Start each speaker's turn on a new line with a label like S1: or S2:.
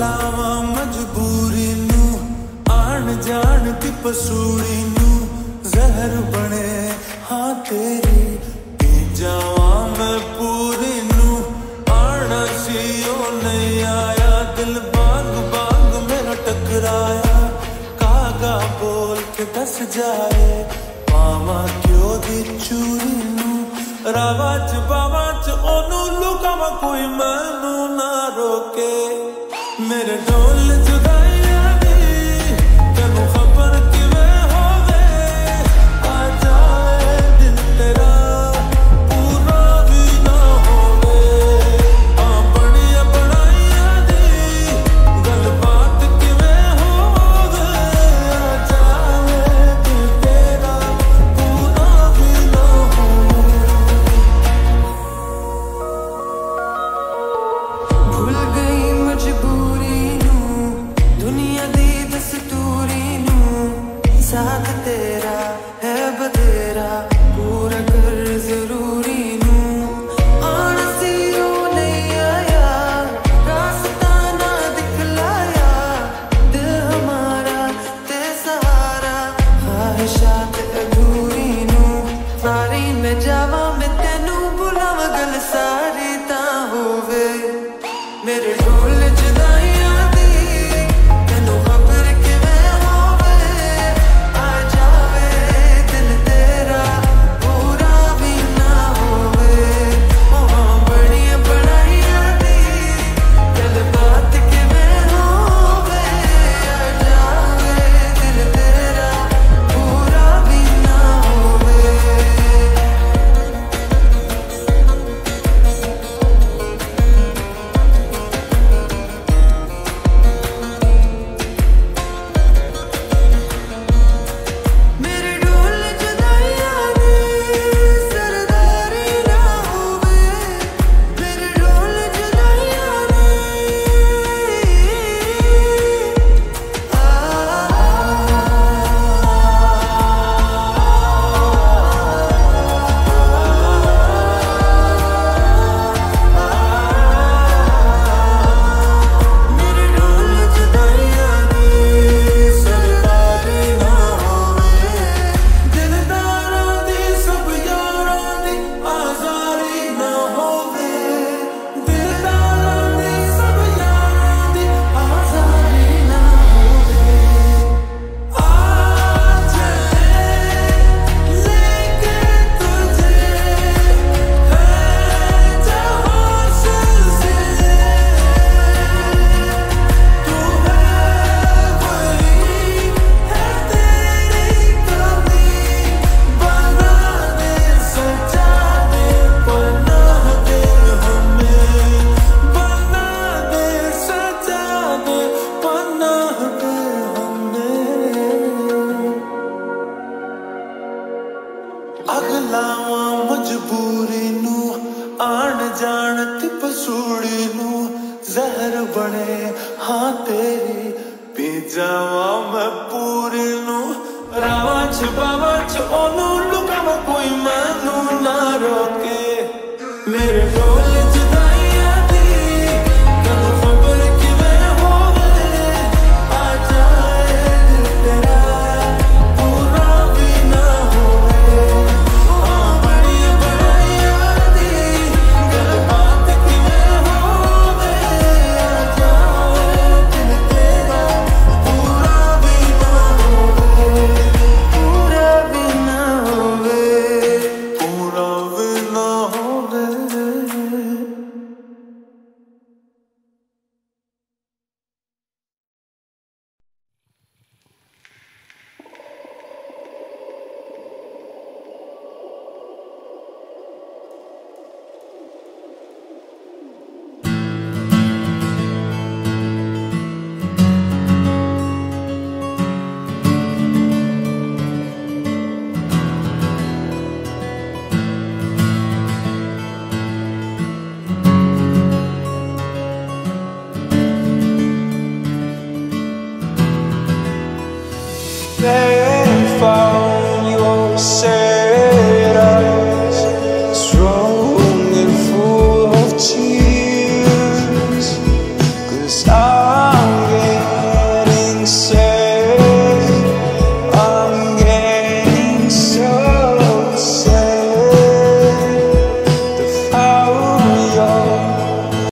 S1: ਲਾਵਾਂ ਮਜਬੂਰੀ ਨੂੰ, ਆਣ ਜਾਣ ਦੀ ਪਸੂੜੀ ਨੂੰ, ਜ਼ਹਿਰ ਬਣੇ ਹਾਂ ਤੇਰੀ। ਪੀ ਜਾਵਾਂ ਮੈਂ ਪੂਰੀ ਨੂੰ, ਆਣਾ ਸੀ ਉਹ ਨਹੀਂ ਆਇਆ ਦਿਲ ਬਾਗ ਬਾਗ ਮੇਰਾ ਟਕਰਾਇਆ। ਕਾਗਾ ਬੋਲ ਕੇ ਦੱਸ ਜਾਏ, ਪਾਵਾਂ ਕਿਉਂ ਦੀ ਚੂਰੀ ਨੂੰ? ਰਾਵਾ ਚ ਬਾਵਾ ਚ ਉਹਨੂੰ ਲੁਕਾਵਾਂ ਕੋਈ
S2: ਮੈਂ I don't know. ਮੈਂ ਜਾਵਾਂ ਮੈਂ ਤੈਨੂੰ ਬੁਲਾਵਾਂ ਗੱਲ ਸਾਰੀ ਤਾਂ ਹੋਵੇ। ਮੇਰੇ ਢੋਲ
S1: ਜਦਾਈ ਅਗਲਾਵਾਂ ਮਜਬੂਰੀ ਨੂੰ, ਆਣ ਜਾਣ ਤੇ ਪਸੂੜੀ ਨੂੰ, ਜ਼ਹਿਰ ਬਣੇ, ਹਾਂ ਤੇਰੀ ਪੀ ਜਾਵਾਂ ਮੈਂ ਪੂਰੀ ਨੂੰ, ਰਾਵਾਂ ਚ ਬਾਵਾਂ ਚ ਉਹਨੂੰ ਲੁਕਾਵਾਂ ਕੋਈ
S3: ਮੈਂ।